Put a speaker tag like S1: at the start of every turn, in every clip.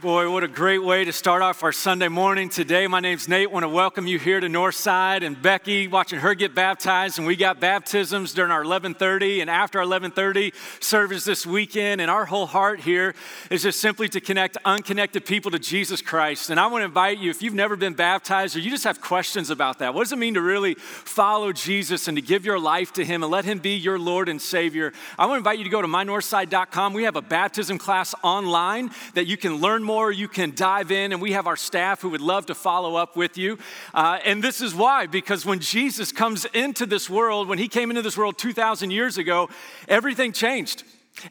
S1: Boy, what a great way to start off our Sunday morning today. My name's Nate. I want to welcome you here to Northside and Becky, watching her get baptized. And we got baptisms during our 11:30 and after our 11:30 service this weekend. And our whole heart here is just simply to connect unconnected people to Jesus Christ. And I want to invite you, if you've never been baptized or you just have questions about that, what does it mean to really follow Jesus and to give your life to Him and let Him be your Lord and Savior? I want to invite you to go to mynorthside.com. We have a baptism class online that you can learn more, you can dive in, and we have our staff who would love to follow up with you. Uh, and this is why, because when Jesus comes into this world, when he came into this world 2,000 years ago, everything changed.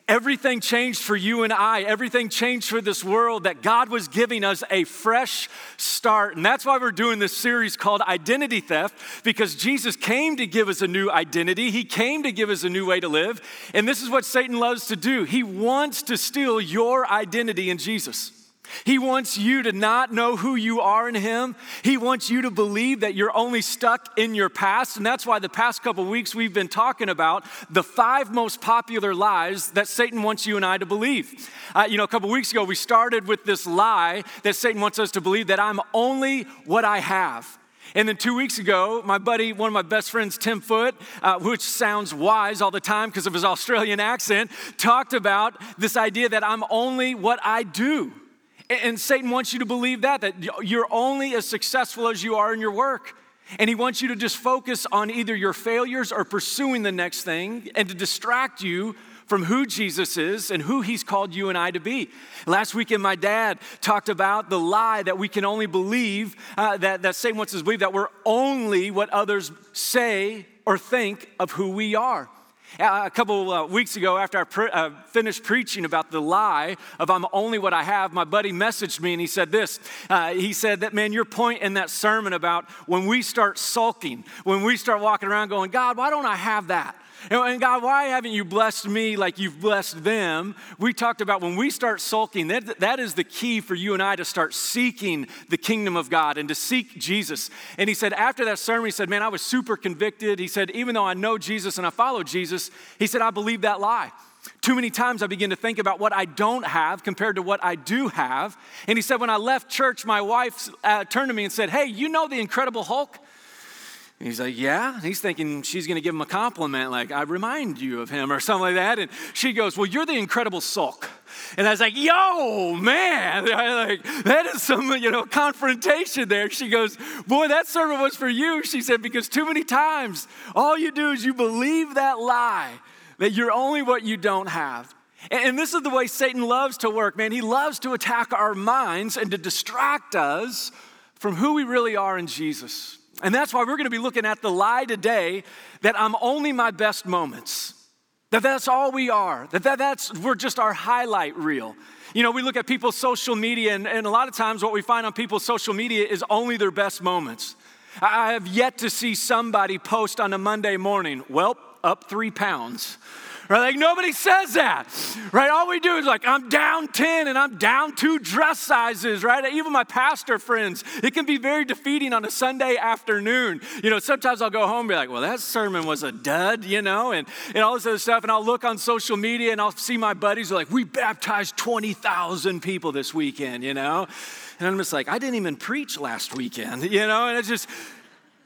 S1: Everything changed for you and I. Everything changed for this world that God was giving us a fresh start. And that's why we're doing this series called Identity Theft, because Jesus came to give us a new identity. He came to give us a new way to live. And this is what Satan loves to do. He wants to steal your identity in Jesus. He wants you to not know who you are in Him. He wants you to believe that you're only stuck in your past. And that's why the past couple weeks we've been talking about the five most popular lies that Satan wants you and I to believe. Uh, you know, a couple weeks ago we started with this lie that Satan wants us to believe that I'm only what I have. And then two weeks ago, my buddy, one of my best friends, Tim Foote, uh, which sounds wise all the time because of his Australian accent, talked about this idea that I'm only what I do. And Satan wants you to believe that, that you're only as successful as you are in your work. And he wants you to just focus on either your failures or pursuing the next thing and to distract you from who Jesus is and who he's called you and I to be. Last weekend, my dad talked about the lie that we can only believe, uh, that, that Satan wants us to believe that we're only what others say or think of who we are. A couple uh, weeks ago, after I pre- uh, finished preaching about the lie of I'm only what I have, my buddy messaged me and he said this. Uh, he said that, man, your point in that sermon about when we start sulking, when we start walking around going, God, why don't I have that? And God, why haven't you blessed me like you've blessed them? We talked about when we start sulking, that, that is the key for you and I to start seeking the kingdom of God and to seek Jesus. And he said, after that sermon, he said, Man, I was super convicted. He said, Even though I know Jesus and I follow Jesus, he said, I believe that lie. Too many times I begin to think about what I don't have compared to what I do have. And he said, when I left church, my wife uh, turned to me and said, Hey, you know the Incredible Hulk? He's like, Yeah. he's thinking she's going to give him a compliment, like, I remind you of him or something like that. And she goes, Well, you're the incredible sulk. And I was like, Yo, man, I like, that is some, you know, confrontation there. She goes, Boy, that sermon was for you. She said, Because too many times all you do is you believe that lie that you're only what you don't have. And this is the way Satan loves to work, man. He loves to attack our minds and to distract us from who we really are in Jesus. And that's why we're going to be looking at the lie today that I'm only my best moments. That that's all we are. That, that that's we're just our highlight reel. You know, we look at people's social media, and, and a lot of times what we find on people's social media is only their best moments. I have yet to see somebody post on a Monday morning, well, up three pounds right? Like nobody says that, right? All we do is like, I'm down 10 and I'm down two dress sizes, right? Even my pastor friends, it can be very defeating on a Sunday afternoon. You know, sometimes I'll go home and be like, well, that sermon was a dud, you know, and, and all this other stuff. And I'll look on social media and I'll see my buddies are like, we baptized 20,000 people this weekend, you know? And I'm just like, I didn't even preach last weekend, you know? And it's just,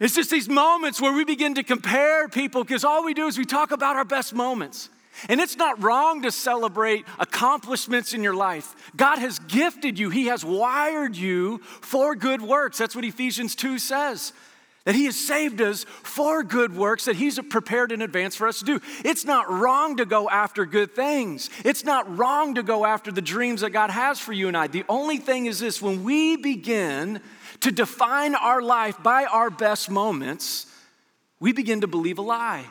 S1: it's just these moments where we begin to compare people because all we do is we talk about our best moments. And it's not wrong to celebrate accomplishments in your life. God has gifted you, He has wired you for good works. That's what Ephesians 2 says. That He has saved us for good works that He's prepared in advance for us to do. It's not wrong to go after good things. It's not wrong to go after the dreams that God has for you and I. The only thing is this when we begin to define our life by our best moments, we begin to believe a lie.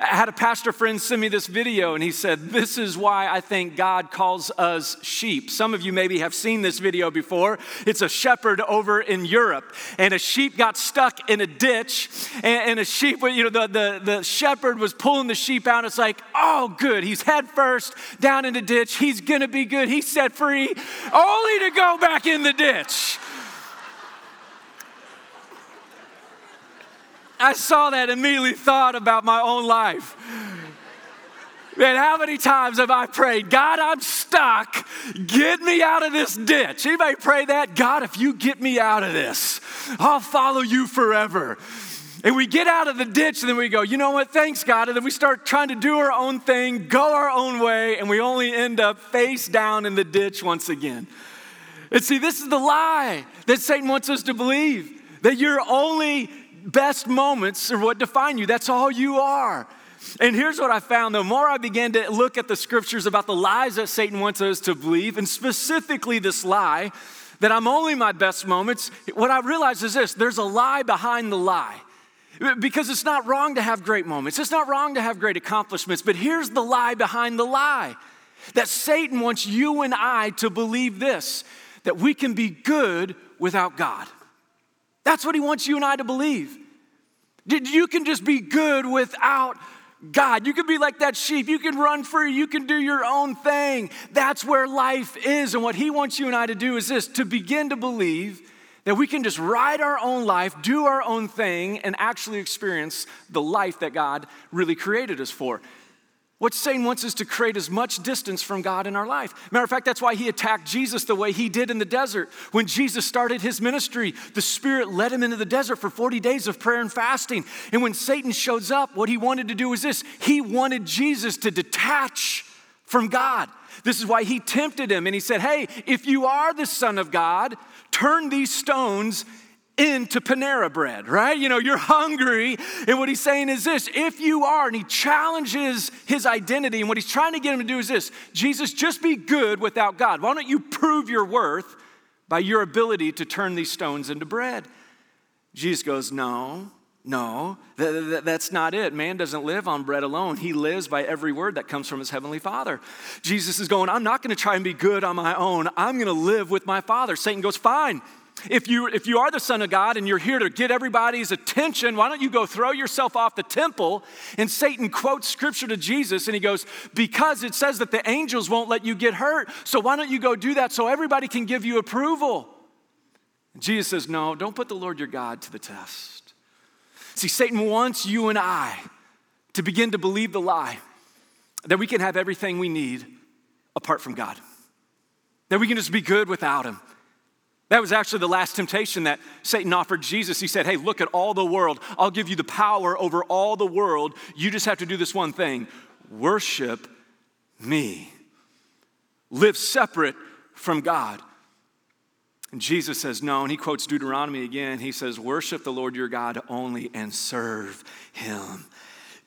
S1: I had a pastor friend send me this video, and he said, This is why I think God calls us sheep. Some of you maybe have seen this video before. It's a shepherd over in Europe, and a sheep got stuck in a ditch, and, a sheep, you know, the, the, the shepherd was pulling the sheep out. It's like, Oh, good. He's head first down in the ditch. He's gonna be good. He's set free, only to go back in the ditch. I saw that, immediately thought about my own life. Man, how many times have I prayed, God, I'm stuck. Get me out of this ditch. Anybody pray that? God, if you get me out of this, I'll follow you forever. And we get out of the ditch and then we go, you know what, thanks God. And then we start trying to do our own thing, go our own way, and we only end up face down in the ditch once again. And see, this is the lie that Satan wants us to believe that you're only best moments are what define you. That's all you are. And here's what I found the more I began to look at the scriptures about the lies that Satan wants us to believe, and specifically this lie that I'm only my best moments, what I realized is this there's a lie behind the lie. Because it's not wrong to have great moments, it's not wrong to have great accomplishments, but here's the lie behind the lie that Satan wants you and I to believe this that we can be good without God. That's what he wants you and I to believe. You can just be good without God. You can be like that sheep. You can run free. You can do your own thing. That's where life is. And what He wants you and I to do is this to begin to believe that we can just ride our own life, do our own thing, and actually experience the life that God really created us for. What Satan wants is to create as much distance from God in our life. Matter of fact, that's why he attacked Jesus the way he did in the desert. When Jesus started his ministry, the Spirit led him into the desert for 40 days of prayer and fasting. And when Satan shows up, what he wanted to do was this he wanted Jesus to detach from God. This is why he tempted him and he said, Hey, if you are the Son of God, turn these stones into Panera bread, right? You know, you're hungry. And what he's saying is this if you are, and he challenges his identity, and what he's trying to get him to do is this Jesus, just be good without God. Why don't you prove your worth by your ability to turn these stones into bread? Jesus goes, No, no, that's not it. Man doesn't live on bread alone. He lives by every word that comes from his heavenly Father. Jesus is going, I'm not going to try and be good on my own. I'm going to live with my Father. Satan goes, Fine. If you, if you are the Son of God and you're here to get everybody's attention, why don't you go throw yourself off the temple? And Satan quotes scripture to Jesus and he goes, Because it says that the angels won't let you get hurt. So why don't you go do that so everybody can give you approval? And Jesus says, No, don't put the Lord your God to the test. See, Satan wants you and I to begin to believe the lie that we can have everything we need apart from God, that we can just be good without Him that was actually the last temptation that Satan offered Jesus. He said, Hey, look at all the world. I'll give you the power over all the world. You just have to do this one thing worship me, live separate from God. And Jesus says, No, and he quotes Deuteronomy again. He says, Worship the Lord your God only and serve him.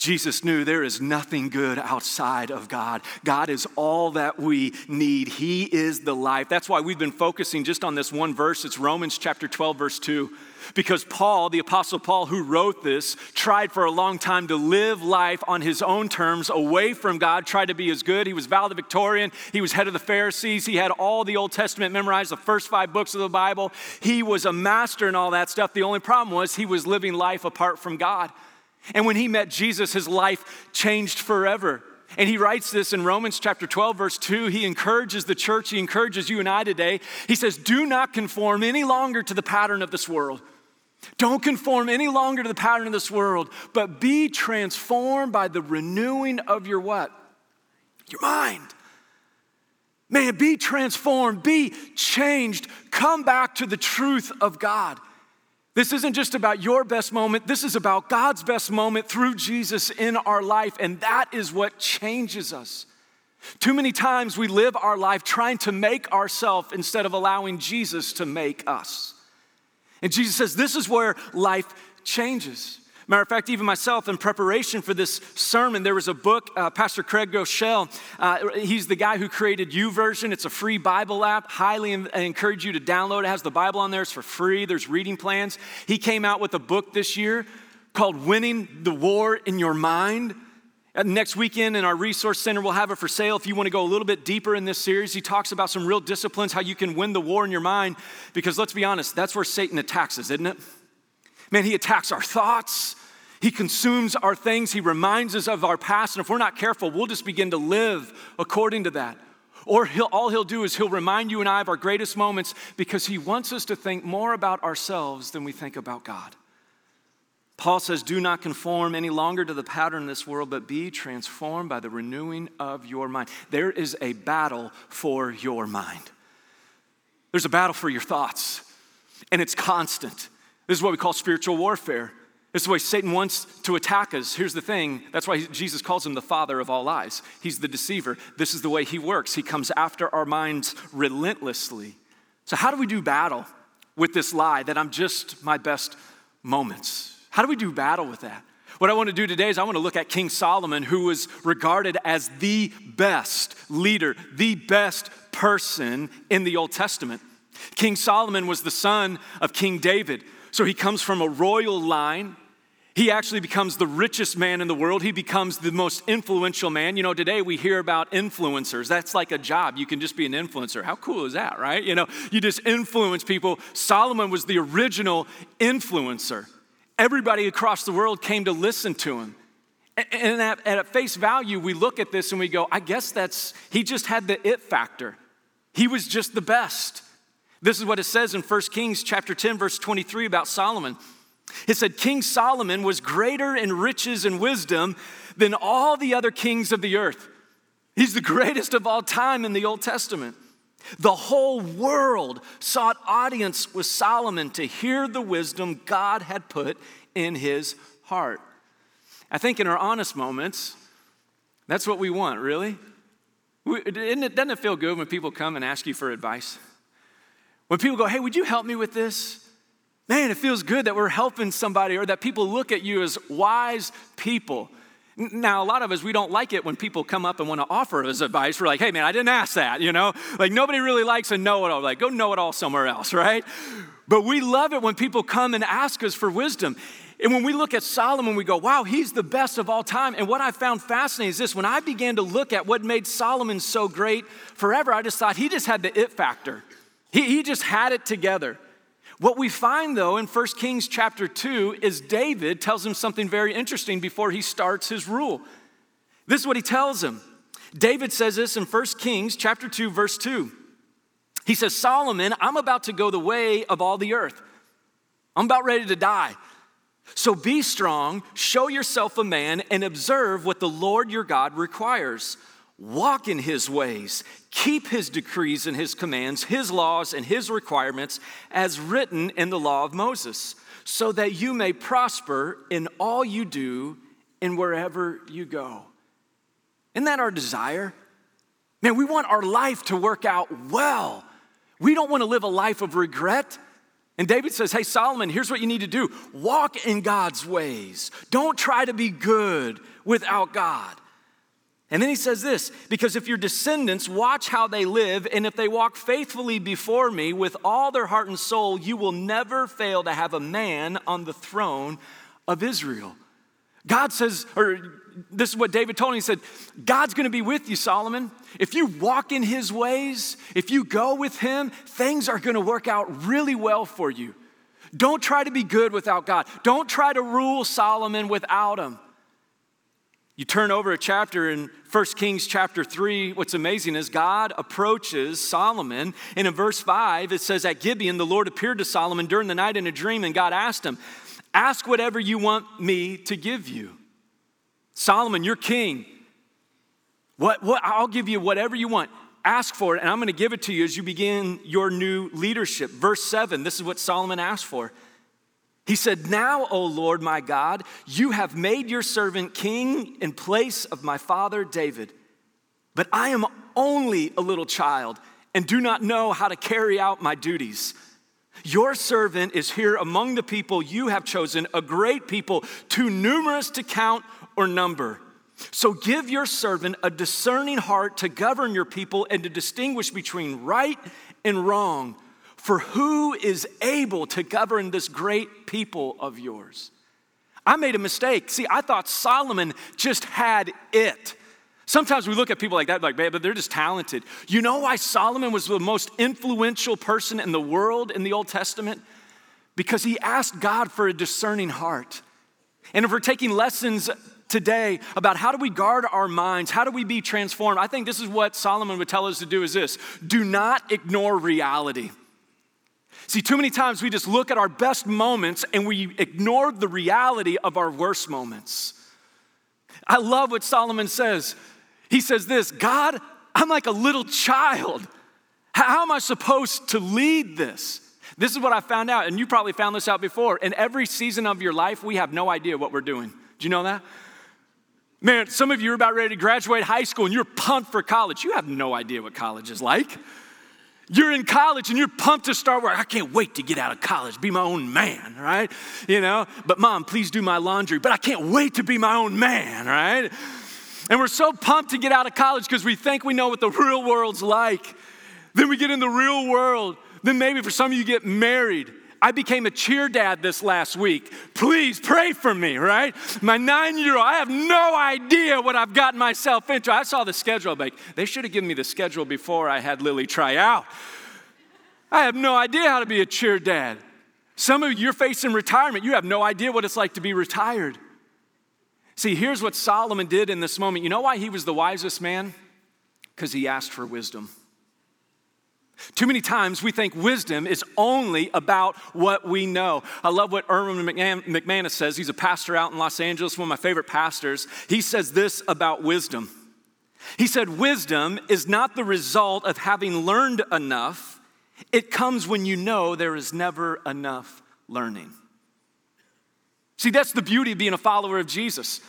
S1: Jesus knew there is nothing good outside of God. God is all that we need. He is the life. That's why we've been focusing just on this one verse. It's Romans chapter 12, verse 2. Because Paul, the Apostle Paul, who wrote this, tried for a long time to live life on his own terms, away from God, tried to be as good. He was valedictorian, he was head of the Pharisees, he had all the Old Testament memorized, the first five books of the Bible. He was a master in all that stuff. The only problem was he was living life apart from God. And when he met Jesus, his life changed forever. And he writes this in Romans chapter 12, verse 2. He encourages the church, he encourages you and I today. He says, Do not conform any longer to the pattern of this world. Don't conform any longer to the pattern of this world, but be transformed by the renewing of your what? Your mind. Man, be transformed, be changed, come back to the truth of God. This isn't just about your best moment, this is about God's best moment through Jesus in our life, and that is what changes us. Too many times we live our life trying to make ourselves instead of allowing Jesus to make us. And Jesus says this is where life changes. Matter of fact, even myself, in preparation for this sermon, there was a book, uh, Pastor Craig Groeschel. Uh, he's the guy who created YouVersion. It's a free Bible app. Highly encourage you to download it. It has the Bible on there. It's for free. There's reading plans. He came out with a book this year called Winning the War in Your Mind. Uh, next weekend in our resource center, we'll have it for sale. If you want to go a little bit deeper in this series, he talks about some real disciplines, how you can win the war in your mind. Because let's be honest, that's where Satan attacks us, isn't it? Man, he attacks our thoughts, he consumes our things. He reminds us of our past. And if we're not careful, we'll just begin to live according to that. Or he'll, all he'll do is he'll remind you and I of our greatest moments because he wants us to think more about ourselves than we think about God. Paul says, Do not conform any longer to the pattern of this world, but be transformed by the renewing of your mind. There is a battle for your mind. There's a battle for your thoughts, and it's constant. This is what we call spiritual warfare. This is the way Satan wants to attack us. Here's the thing that's why Jesus calls him the father of all lies. He's the deceiver. This is the way he works. He comes after our minds relentlessly. So, how do we do battle with this lie that I'm just my best moments? How do we do battle with that? What I want to do today is I want to look at King Solomon, who was regarded as the best leader, the best person in the Old Testament. King Solomon was the son of King David, so he comes from a royal line. He actually becomes the richest man in the world. He becomes the most influential man. You know, today we hear about influencers. That's like a job. You can just be an influencer. How cool is that, right? You know, you just influence people. Solomon was the original influencer. Everybody across the world came to listen to him. And at, face value, we look at this and we go, I guess that's, he just had the it factor. He was just the best. This is what it says in 1 Kings chapter 10, verse 23 about Solomon. It said, King Solomon was greater in riches and wisdom than all the other kings of the earth. He's the greatest of all time in the Old Testament. The whole world sought audience with Solomon to hear the wisdom God had put in his heart. I think in our honest moments, that's what we want, really. Doesn't it feel good when people come and ask you for advice? When people go, hey, would you help me with this? Man, it feels good that we're helping somebody or that people look at you as wise people. Now, a lot of us, we don't like it when people come up and want to offer us advice. We're like, hey, man, I didn't ask that, you know? Like, nobody really likes a know it all. Like, go know it all somewhere else, right? But we love it when people come and ask us for wisdom. And when we look at Solomon, we go, wow, he's the best of all time. And what I found fascinating is this when I began to look at what made Solomon so great forever, I just thought he just had the it factor. He, he just had it together. What we find though in 1 Kings chapter 2 is David tells him something very interesting before he starts his rule. This is what he tells him. David says this in 1 Kings chapter 2 verse 2. He says, "Solomon, I'm about to go the way of all the earth. I'm about ready to die. So be strong, show yourself a man and observe what the Lord your God requires." Walk in his ways, keep his decrees and his commands, his laws and his requirements as written in the law of Moses, so that you may prosper in all you do and wherever you go. Isn't that our desire? Man, we want our life to work out well. We don't want to live a life of regret. And David says, Hey, Solomon, here's what you need to do walk in God's ways. Don't try to be good without God. And then he says this because if your descendants watch how they live, and if they walk faithfully before me with all their heart and soul, you will never fail to have a man on the throne of Israel. God says, or this is what David told him. He said, God's gonna be with you, Solomon. If you walk in his ways, if you go with him, things are gonna work out really well for you. Don't try to be good without God. Don't try to rule Solomon without him. You turn over a chapter in 1 Kings chapter 3. What's amazing is God approaches Solomon. And in verse 5, it says, At Gibeon, the Lord appeared to Solomon during the night in a dream, and God asked him, Ask whatever you want me to give you. Solomon, you're king. What, what, I'll give you whatever you want. Ask for it, and I'm going to give it to you as you begin your new leadership. Verse 7, this is what Solomon asked for. He said, Now, O Lord my God, you have made your servant king in place of my father David. But I am only a little child and do not know how to carry out my duties. Your servant is here among the people you have chosen, a great people, too numerous to count or number. So give your servant a discerning heart to govern your people and to distinguish between right and wrong. For who is able to govern this great people of yours? I made a mistake. See, I thought Solomon just had it. Sometimes we look at people like that, like, but they're just talented. You know why Solomon was the most influential person in the world in the Old Testament? Because he asked God for a discerning heart. And if we're taking lessons today about how do we guard our minds, how do we be transformed, I think this is what Solomon would tell us to do is this do not ignore reality. See, too many times we just look at our best moments and we ignore the reality of our worst moments. I love what Solomon says. He says this God, I'm like a little child. How am I supposed to lead this? This is what I found out, and you probably found this out before. In every season of your life, we have no idea what we're doing. Do you know that? Man, some of you are about ready to graduate high school and you're pumped for college. You have no idea what college is like. You're in college and you're pumped to start work. I can't wait to get out of college, be my own man, right? You know, but mom, please do my laundry, but I can't wait to be my own man, right? And we're so pumped to get out of college because we think we know what the real world's like. Then we get in the real world. Then maybe for some of you get married. I became a cheer dad this last week. Please pray for me, right? My nine year old, I have no idea what I've gotten myself into. I saw the schedule, like, they should have given me the schedule before I had Lily try out. I have no idea how to be a cheer dad. Some of you, you're facing retirement. You have no idea what it's like to be retired. See, here's what Solomon did in this moment. You know why he was the wisest man? Because he asked for wisdom. Too many times we think wisdom is only about what we know. I love what Erwin McManus says. He's a pastor out in Los Angeles, one of my favorite pastors. He says this about wisdom. He said, Wisdom is not the result of having learned enough, it comes when you know there is never enough learning. See, that's the beauty of being a follower of Jesus.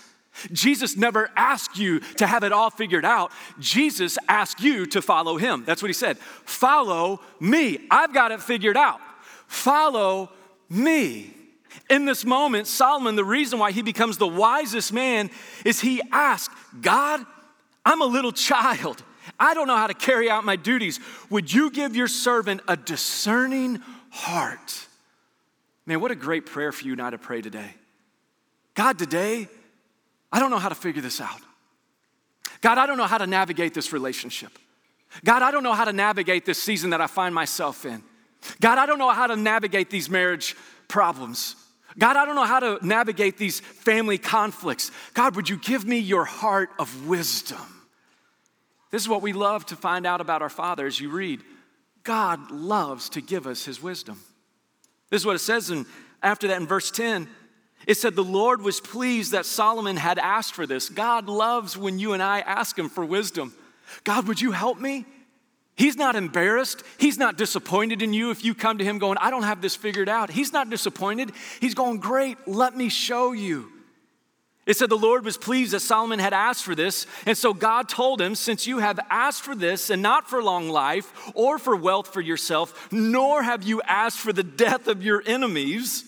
S1: Jesus never asked you to have it all figured out. Jesus asked you to follow him. That's what he said. Follow me. I've got it figured out. Follow me. In this moment, Solomon, the reason why he becomes the wisest man is he asked, God, I'm a little child. I don't know how to carry out my duties. Would you give your servant a discerning heart? Man, what a great prayer for you and I to pray today. God, today, I don't know how to figure this out. God, I don't know how to navigate this relationship. God, I don't know how to navigate this season that I find myself in. God, I don't know how to navigate these marriage problems. God, I don't know how to navigate these family conflicts. God, would you give me your heart of wisdom? This is what we love to find out about our Father as you read. God loves to give us his wisdom. This is what it says in, after that in verse 10 it said the Lord was pleased that Solomon had asked for this. God loves when you and I ask Him for wisdom. God, would you help me? He's not embarrassed. He's not disappointed in you if you come to Him going, I don't have this figured out. He's not disappointed. He's going, Great, let me show you. It said the Lord was pleased that Solomon had asked for this. And so God told him, Since you have asked for this, and not for long life or for wealth for yourself, nor have you asked for the death of your enemies,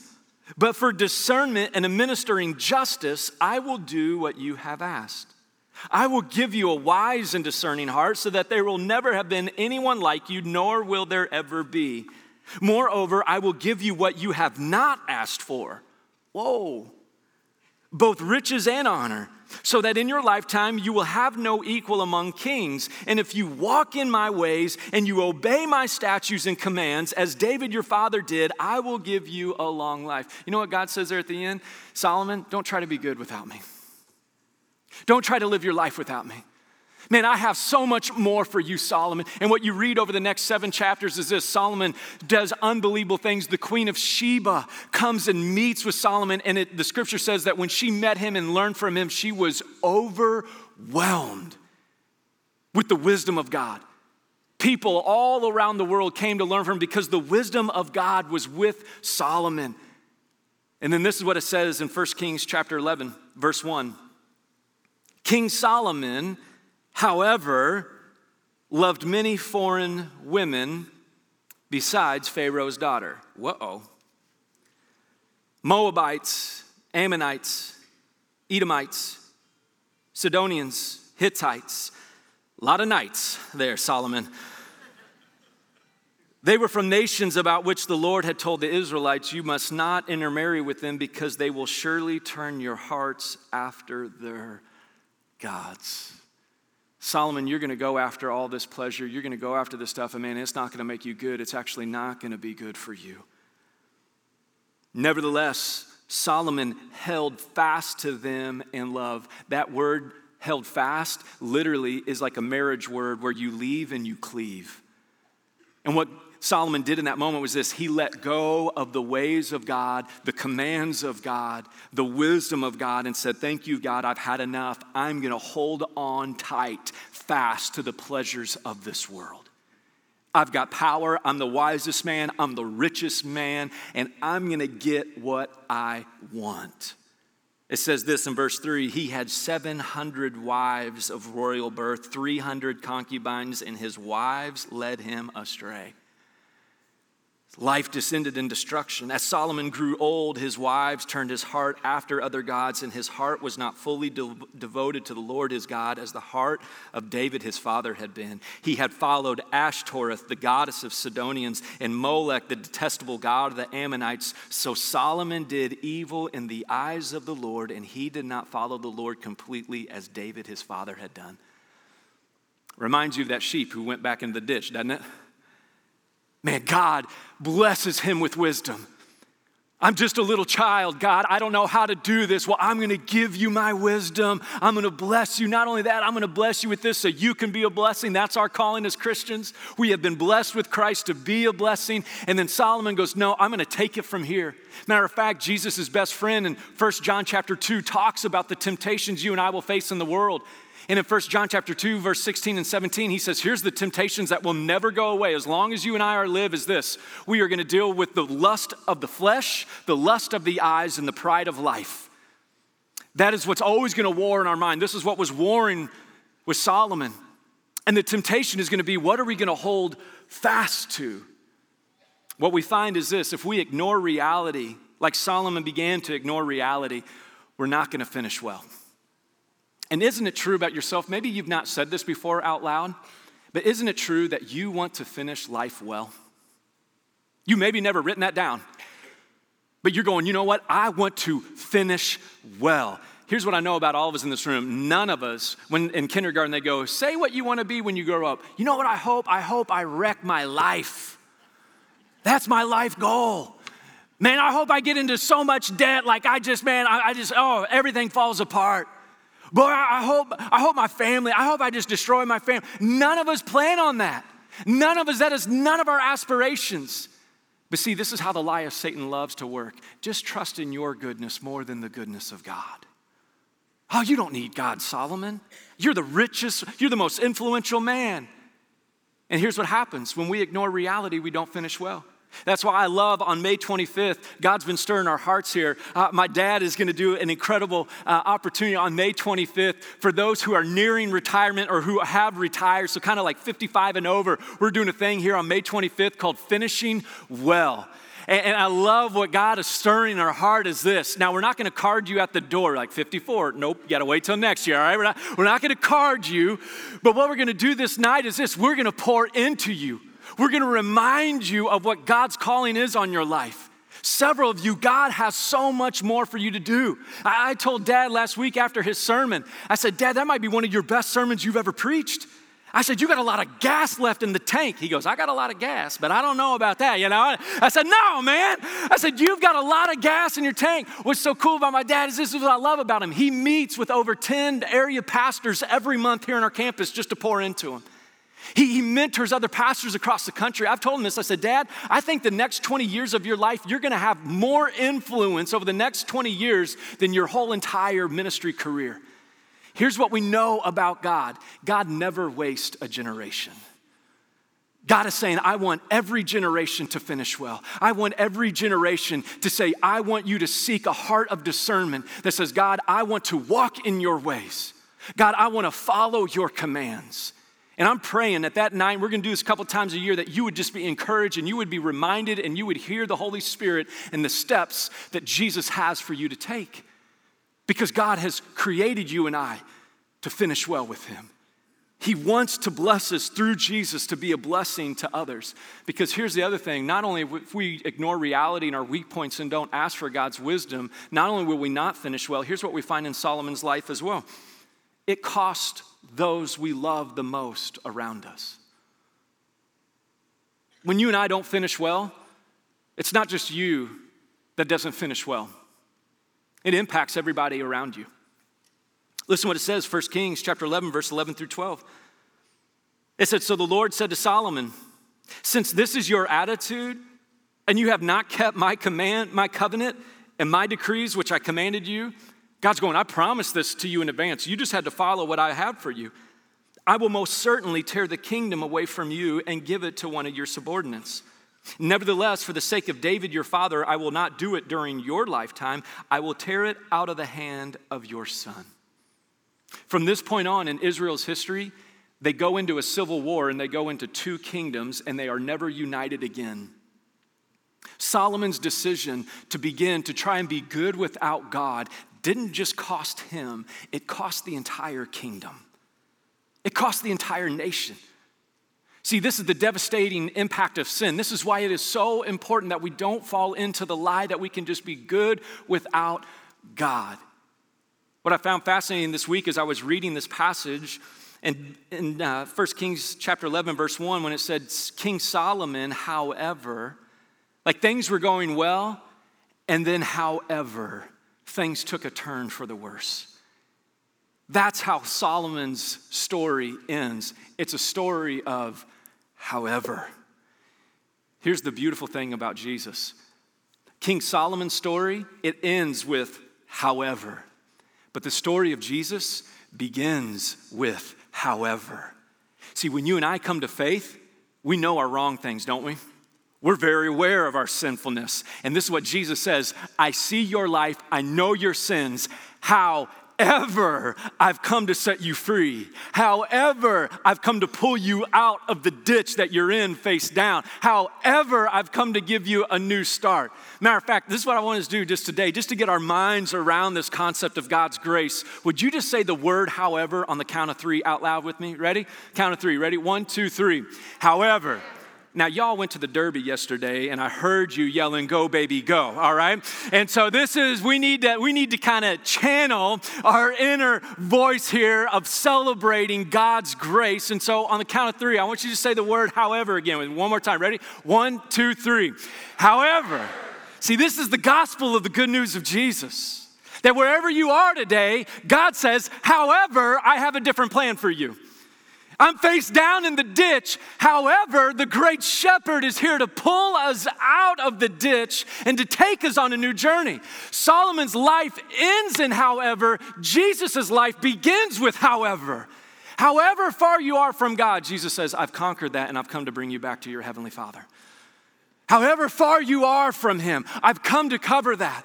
S1: but for discernment and administering justice, I will do what you have asked. I will give you a wise and discerning heart so that there will never have been anyone like you, nor will there ever be. Moreover, I will give you what you have not asked for. Whoa. Both riches and honor so that in your lifetime you will have no equal among kings. And if you walk in my ways and you obey my statutes and commands, as David your father did, I will give you a long life. You know what God says there at the end? Solomon, don't try to be good without me. Don't try to live your life without me. Man, I have so much more for you, Solomon. And what you read over the next seven chapters is this Solomon does unbelievable things. The queen of Sheba comes and meets with Solomon, and it, the scripture says that when she met him and learned from him, she was overwhelmed with the wisdom of God. People all around the world came to learn from him because the wisdom of God was with Solomon. And then this is what it says in 1 Kings chapter 11, verse 1. King Solomon however, loved many foreign women besides Pharaoh's daughter. Whoa. Moabites, Ammonites, Edomites, Sidonians, Hittites. A lot of knights there, Solomon. They were from nations about which the Lord had told the Israelites, You must not intermarry with them because they will surely turn your hearts after their gods. Solomon, you're going to go after all this pleasure. You're going to go after this stuff, and man, it's not going to make you good. It's actually not going to be good for you. Nevertheless, Solomon held fast to them in love. That word, held fast, literally is like a marriage word where you leave and you cleave. And what Solomon did in that moment was this he let go of the ways of God, the commands of God, the wisdom of God, and said, Thank you, God, I've had enough. I'm going to hold on tight, fast to the pleasures of this world. I've got power. I'm the wisest man. I'm the richest man, and I'm going to get what I want. It says this in verse 3 He had 700 wives of royal birth, 300 concubines, and his wives led him astray. Life descended in destruction. As Solomon grew old, his wives turned his heart after other gods, and his heart was not fully de- devoted to the Lord his God as the heart of David his father had been. He had followed Ashtoreth, the goddess of Sidonians, and Molech, the detestable god of the Ammonites. So Solomon did evil in the eyes of the Lord, and he did not follow the Lord completely as David his father had done. Reminds you of that sheep who went back in the ditch, doesn't it? Man, God blesses him with wisdom. I'm just a little child, God. I don't know how to do this. Well, I'm going to give you my wisdom. I'm going to bless you. Not only that, I'm going to bless you with this so you can be a blessing. That's our calling as Christians. We have been blessed with Christ to be a blessing. And then Solomon goes, No, I'm going to take it from here. Matter of fact, Jesus' best friend in 1 John chapter 2 talks about the temptations you and I will face in the world. And in 1 John chapter 2, verse 16 and 17, he says, Here's the temptations that will never go away as long as you and I are live is this. We are going to deal with the lust of the flesh, the lust of the eyes, and the pride of life. That is what's always going to war in our mind. This is what was warring with Solomon. And the temptation is going to be what are we going to hold fast to? What we find is this if we ignore reality, like Solomon began to ignore reality, we're not going to finish well. And isn't it true about yourself? Maybe you've not said this before out loud, but isn't it true that you want to finish life well? You maybe never written that down, but you're going, you know what? I want to finish well. Here's what I know about all of us in this room. None of us, when in kindergarten, they go, say what you want to be when you grow up. You know what I hope? I hope I wreck my life. That's my life goal. Man, I hope I get into so much debt, like I just, man, I, I just, oh, everything falls apart. Boy, I hope, I hope my family, I hope I just destroy my family. None of us plan on that. None of us, that is none of our aspirations. But see, this is how the lie of Satan loves to work. Just trust in your goodness more than the goodness of God. Oh, you don't need God, Solomon. You're the richest, you're the most influential man. And here's what happens when we ignore reality, we don't finish well. That's why I love on May 25th, God's been stirring our hearts here. Uh, my dad is going to do an incredible uh, opportunity on May 25th for those who are nearing retirement or who have retired, so kind of like 55 and over. We're doing a thing here on May 25th called Finishing Well. And, I love what God is stirring in our heart is this. Now, we're not going to card you at the door like 54. Nope, you got to wait till next year, all right? We're not, we're not going to card you. But what we're going to do this night is this we're going to pour into you. We're going to remind you of what God's calling is on your life. Several of you, God has so much more for you to do. I, told dad last week after his sermon, I said, Dad, that might be one of your best sermons you've ever preached. I said, You got a lot of gas left in the tank. He goes, I got a lot of gas, but I don't know about that. You know, I said, No, man. I said, You've got a lot of gas in your tank. What's so cool about my dad is this is what I love about him. He meets with over 10 area pastors every month here on our campus just to pour into them. He, he, mentors other pastors across the country. I've told him this. I said, Dad, I think the next 20 years of your life, you're going to have more influence over the next 20 years than your whole entire ministry career. Here's what we know about God God never wastes a generation. God is saying, I want every generation to finish well. I want every generation to say, I want you to seek a heart of discernment that says, God, I want to walk in your ways. God, I want to follow your commands. And I'm praying that that night, we're going to do this a couple times a year, that you would just be encouraged and you would be reminded and you would hear the Holy Spirit and the steps that Jesus has for you to take. Because God has created you and I to finish well with Him. He wants to bless us through Jesus to be a blessing to others. Because here's the other thing not only if we ignore reality and our weak points and don't ask for God's wisdom, not only will we not finish well, here's what we find in Solomon's life as well it cost those we love the most around us. When you and I don't finish well, it's not just you that doesn't finish well, it impacts everybody around you. Listen what it says, 1 Kings chapter 11, verse 11 through 12. It said, So the Lord said to Solomon, Since this is your attitude, and you have not kept my command, my covenant, and my decrees which I commanded you, God's going, I promised this to you in advance. You just had to follow what I had for you. I will most certainly tear the kingdom away from you and give it to one of your subordinates. Nevertheless, for the sake of David your father, I will not do it during your lifetime. I will tear it out of the hand of your son. From this point on in Israel's history, they go into a civil war and they go into two kingdoms and they are never united again. Solomon's decision to begin to try and be good without God didn't just cost him, it cost the entire kingdom. It cost the entire nation. See, this is the devastating impact of sin. This is why it is so important that we don't fall into the lie that we can just be good without God. What I found fascinating this week as I was reading this passage in, in uh, 1 Kings chapter 11, verse 1, when it said, King Solomon, however, like things were going well, and then, however, things took a turn for the worse. That's how Solomon's story ends. It's a story of however. Here's the beautiful thing about Jesus King Solomon's story, it ends with however. But the story of Jesus begins with however. See, when you and I come to faith, we know our wrong things, don't we? We're very aware of our sinfulness. And this is what Jesus says I see your life, I know your sins. However, I've come to set you free. However, I've come to pull you out of the ditch that you're in face down. However, I've come to give you a new start. Matter of fact, this is what I want us to do just today, just to get our minds around this concept of God's grace. Would you just say the word however on the count of three out loud with me? Ready? Count of three. Ready? One, two, three. However. Now, y'all went to the Derby yesterday, and I heard you yelling, Go, baby, go, all right? And so this is, we need to, we need to kind of channel our inner voice here of celebrating God's grace. And so on the count of three, I want you to say the word however again. One more time. Ready? One, two, three. However. See, this is the gospel of the good news of Jesus. That wherever you are today, God says, however, I have a different plan for you. I'm face down in the ditch. However, the great shepherd is here to pull us out of the ditch and to take us on a new journey. Solomon's life ends in however, Jesus' life begins with however. However far you are from God, Jesus says, I've conquered that and I've come to bring you back to your heavenly Father. However far you are from Him, I've come to cover that.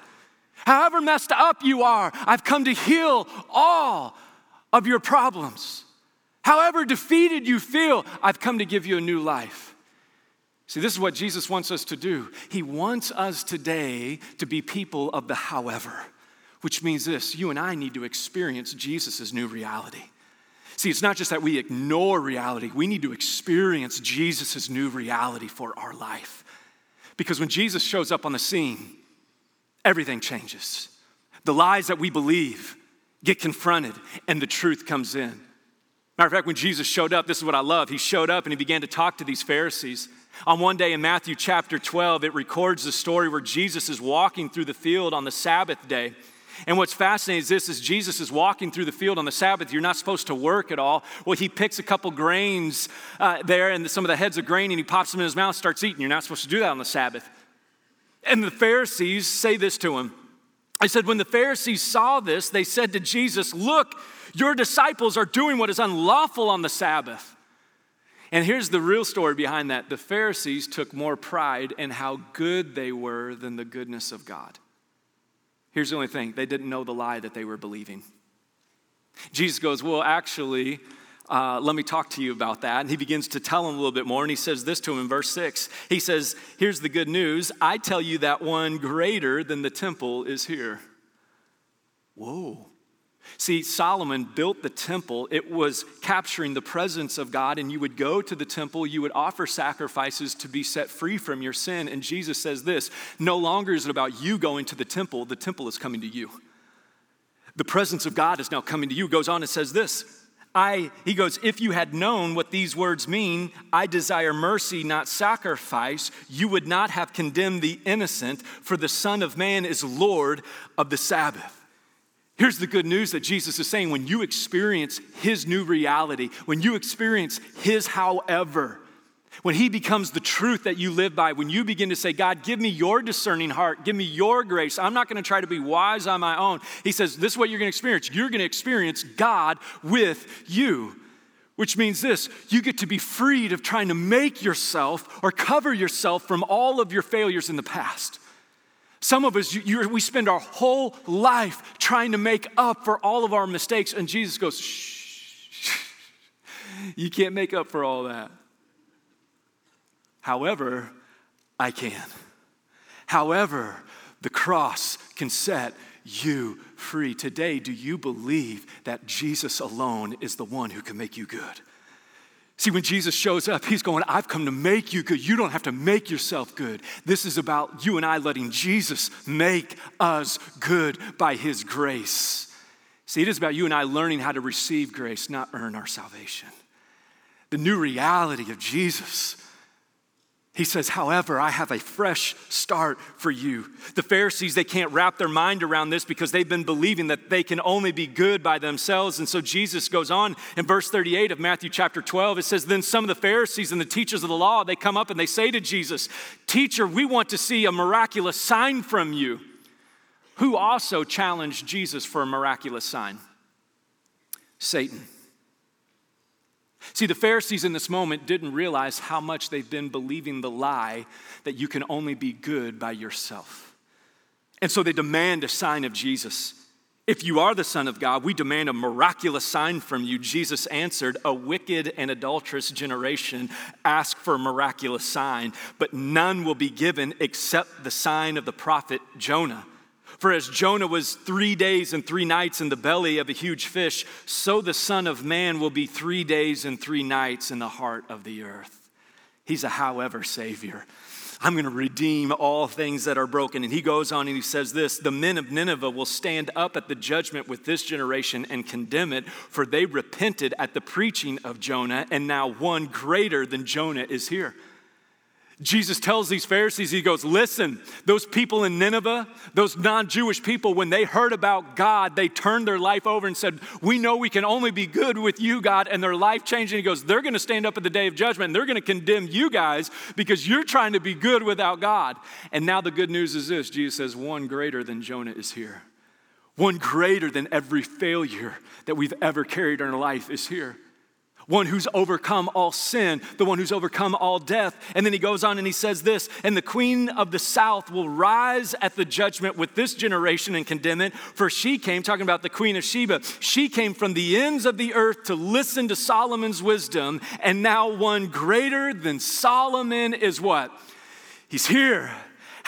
S1: However messed up you are, I've come to heal all of your problems. However defeated you feel, I've come to give you a new life. See, this is what Jesus wants us to do. He wants us today to be people of the however, which means this you and I need to experience Jesus' new reality. See, it's not just that we ignore reality, we need to experience Jesus' new reality for our life. Because when Jesus shows up on the scene, everything changes. The lies that we believe get confronted, and the truth comes in. Matter of fact, when Jesus showed up, this is what I love. He showed up and he began to talk to these Pharisees. On one day in Matthew chapter 12, it records the story where Jesus is walking through the field on the Sabbath day. And what's fascinating is this is Jesus is walking through the field on the Sabbath. You're not supposed to work at all. Well, he picks a couple grains uh, there and some of the heads of grain and he pops them in his mouth, starts eating. You're not supposed to do that on the Sabbath. And the Pharisees say this to him. I said, when the Pharisees saw this, they said to Jesus, Look, your disciples are doing what is unlawful on the Sabbath. And here's the real story behind that the Pharisees took more pride in how good they were than the goodness of God. Here's the only thing they didn't know the lie that they were believing. Jesus goes, Well, actually, uh, let me talk to you about that. And he begins to tell him a little bit more. And he says this to him in verse 6. He says, Here's the good news I tell you that one greater than the temple is here. Whoa. See, Solomon built the temple. It was capturing the presence of God, and you would go to the temple, you would offer sacrifices to be set free from your sin. And Jesus says this no longer is it about you going to the temple, the temple is coming to you. The presence of God is now coming to you. Goes on and says this. I, he goes, if you had known what these words mean, I desire mercy, not sacrifice, you would not have condemned the innocent, for the Son of Man is Lord of the Sabbath. Here's the good news that Jesus is saying when you experience his new reality, when you experience his however, when He becomes the truth that you live by, when you begin to say, God, give me your discerning heart, give me your grace, I'm not gonna try to be wise on my own. He says, This is what you're gonna experience. You're gonna experience God with you. Which means this you get to be freed of trying to make yourself or cover yourself from all of your failures in the past. Some of us, you, we spend our whole life trying to make up for all of our mistakes, and Jesus goes, shh, you can't make up for all that. However, I can. However, the cross can set you free. Today, do you believe that Jesus alone is the one who can make you good? See, when Jesus shows up, he's going, I've come to make you good. You don't have to make yourself good. This is about you and I letting Jesus make us good by his grace. See, it is about you and I learning how to receive grace, not earn our salvation. The new reality of Jesus he says, however, I have a fresh start for you. The Pharisees, they can't wrap their mind around this because they've been believing that they can only be good by themselves. And so Jesus goes on in verse 38 of Matthew chapter 12. It says, Then some of the Pharisees and the teachers of the law, they come up and they say to Jesus, Teacher, we want to see a miraculous sign from you. Who also challenged Jesus for a miraculous sign? Satan. See, the Pharisees in this moment didn't realize how much they've been believing the lie that you can only be good by yourself. And so they demand a sign of Jesus. If you are the Son of God, we demand a miraculous sign from you. Jesus answered, A wicked and adulterous generation ask for a miraculous sign, but none will be given except the sign of the prophet Jonah. For as Jonah was three days and three nights in the belly of a huge fish, so the Son of Man will be three days and three nights in the heart of the earth. He's a however Savior. I'm going to redeem all things that are broken. And he goes on and he says this The men of Nineveh will stand up at the judgment with this generation and condemn it, for they repented at the preaching of Jonah, and now one greater than Jonah is here. Jesus tells these Pharisees, he goes, Listen, those people in Nineveh, those non Jewish people, when they heard about God, they turned their life over and said, We know we can only be good with you, God. And their life changed. And he goes, They're going to stand up at the day of judgment and they're going to condemn you guys because you're trying to be good without God. And now the good news is this Jesus says, One greater than Jonah is here. One greater than every failure that we've ever carried in our life is here one who's overcome all sin, the one who's overcome all death. And then he goes on and he says this, and the queen of the south will rise at the judgment with this generation and condemn it, for she came, talking about the queen of Sheba, she came from the ends of the earth to listen to Solomon's wisdom, and now one greater than Solomon is what? He's here.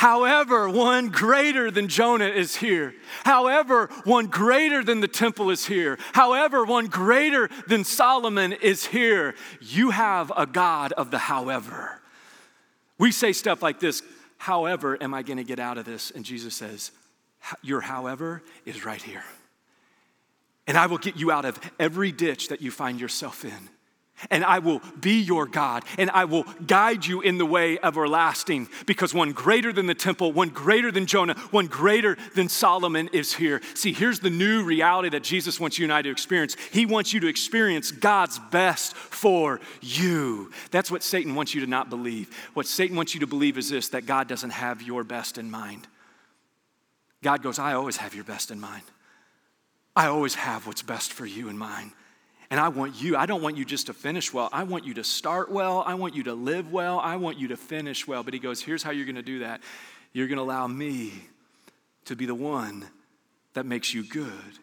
S1: However, one greater than Jonah is here. However, one greater than the temple is here. However, one greater than Solomon is here. You have a God of the however. We say stuff like this However, am I going to get out of this? And Jesus says, Your however is right here. And I will get you out of every ditch that you find yourself in and I will be your God, and I will guide you in the way everlasting, because one greater than the temple, one greater than Jonah, one greater than Solomon is here. See, here's the new reality that Jesus wants you and I to experience. He wants you to experience God's best for you. That's what Satan wants you to not believe. What Satan wants you to believe is this that God doesn't have your best in mind. God goes, I always have your best in mind. I always have what's best for you in mind. And I want you, I don't want you just to finish well. I want you to start well. I want you to live well. I want you to finish well. But he goes, here's how you're going to do that you're going to allow me to be the one that makes you good.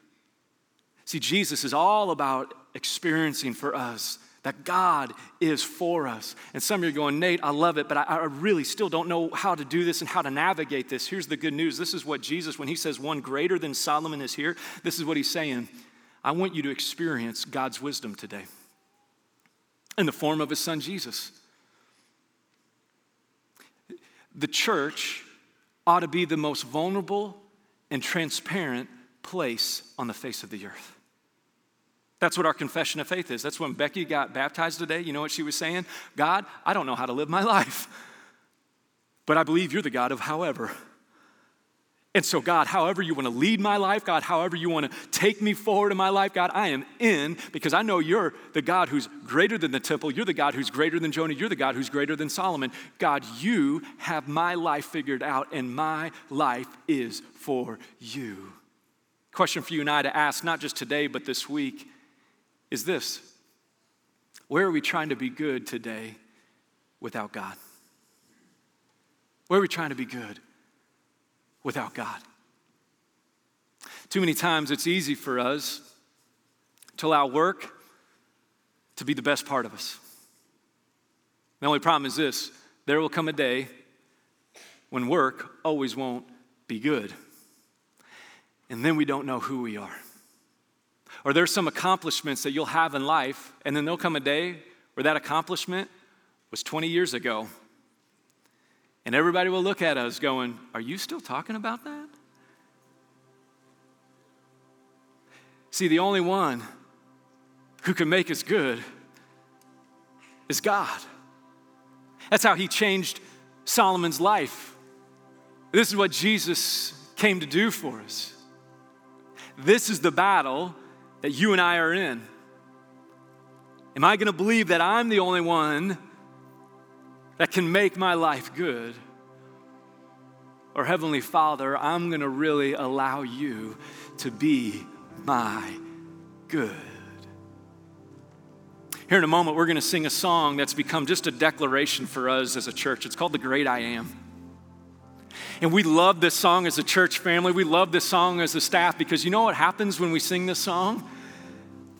S1: See, Jesus is all about experiencing for us that God is for us. And some of you are going, Nate, I love it, but I, I, really still don't know how to do this and how to navigate this. Here's the good news. This is what Jesus, when he says one greater than Solomon is here, this is what he's saying. I want you to experience God's wisdom today in the form of his son Jesus. The church ought to be the most vulnerable and transparent place on the face of the earth. That's what our confession of faith is. That's when Becky got baptized today. You know what she was saying? God, I don't know how to live my life, but I believe you're the God of however. And so, God, however you want to lead my life, God, however you want to take me forward in my life, God, I am in because I know you're the God who's greater than the temple. You're the God who's greater than Jonah. You're the God who's greater than Solomon. God, you have my life figured out, and my life is for you. Question for you and I to ask, not just today, but this week, is this Where are we trying to be good today without God? Where are we trying to be good? Without God. Too many times it's easy for us to allow work to be the best part of us. The only problem is this there will come a day when work always won't be good. And then we don't know who we are. Or there's some accomplishments that you'll have in life, and then there'll come a day where that accomplishment was 20 years ago and everybody will look at us going, Are you still talking about that? See, the only one who can make us good is God. That's how he changed Solomon's life. This is what Jesus came to do for us. This is the battle that you and I are in. Am I going to believe that I'm the only one that can make my life good. Or, Heavenly Father, I'm going to really allow you to be my good. Here in a moment, we're going to sing a song that's become just a declaration for us as a church. It's called The Great I Am. And we love this song as a church family. We love this song as a staff because you know what happens when we sing this song?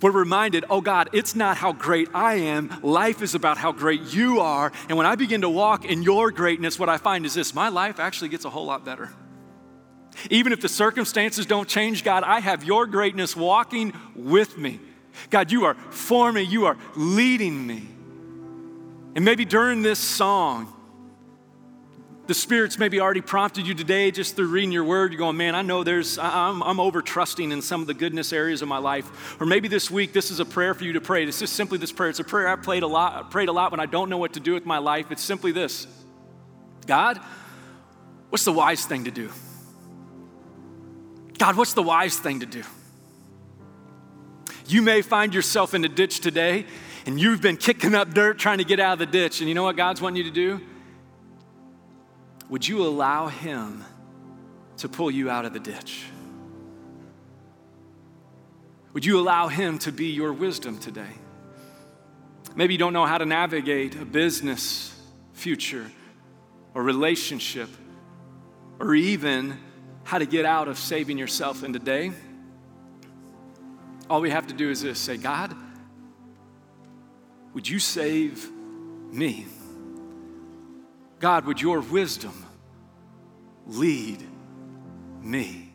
S1: We're reminded, oh God, it's not how great I am. Life is about how great you are. And when I begin to walk in your greatness, what I find is this my life actually gets a whole lot better. Even if the circumstances don't change, God, I have your greatness walking with me. God, you are for me, you are leading me. And maybe during this song, the Spirit's maybe already prompted you today just through reading your word. You're going, man, I know there's, I'm, I'm over trusting in some of the goodness areas of my life. Or maybe this week, this is a prayer for you to pray. It's just simply this prayer. It's a prayer I've prayed a lot, I prayed a lot when I don't know what to do with my life. It's simply this God, what's the wise thing to do? God, what's the wise thing to do? You may find yourself in a ditch today and you've been kicking up dirt trying to get out of the ditch. And you know what God's wanting you to do? Would you allow Him to pull you out of the ditch? Would you allow Him to be your wisdom today? Maybe you don't know how to navigate a business future or relationship or even how to get out of saving yourself in today. All we have to do is this say, God, would you save me? God, would your wisdom lead me?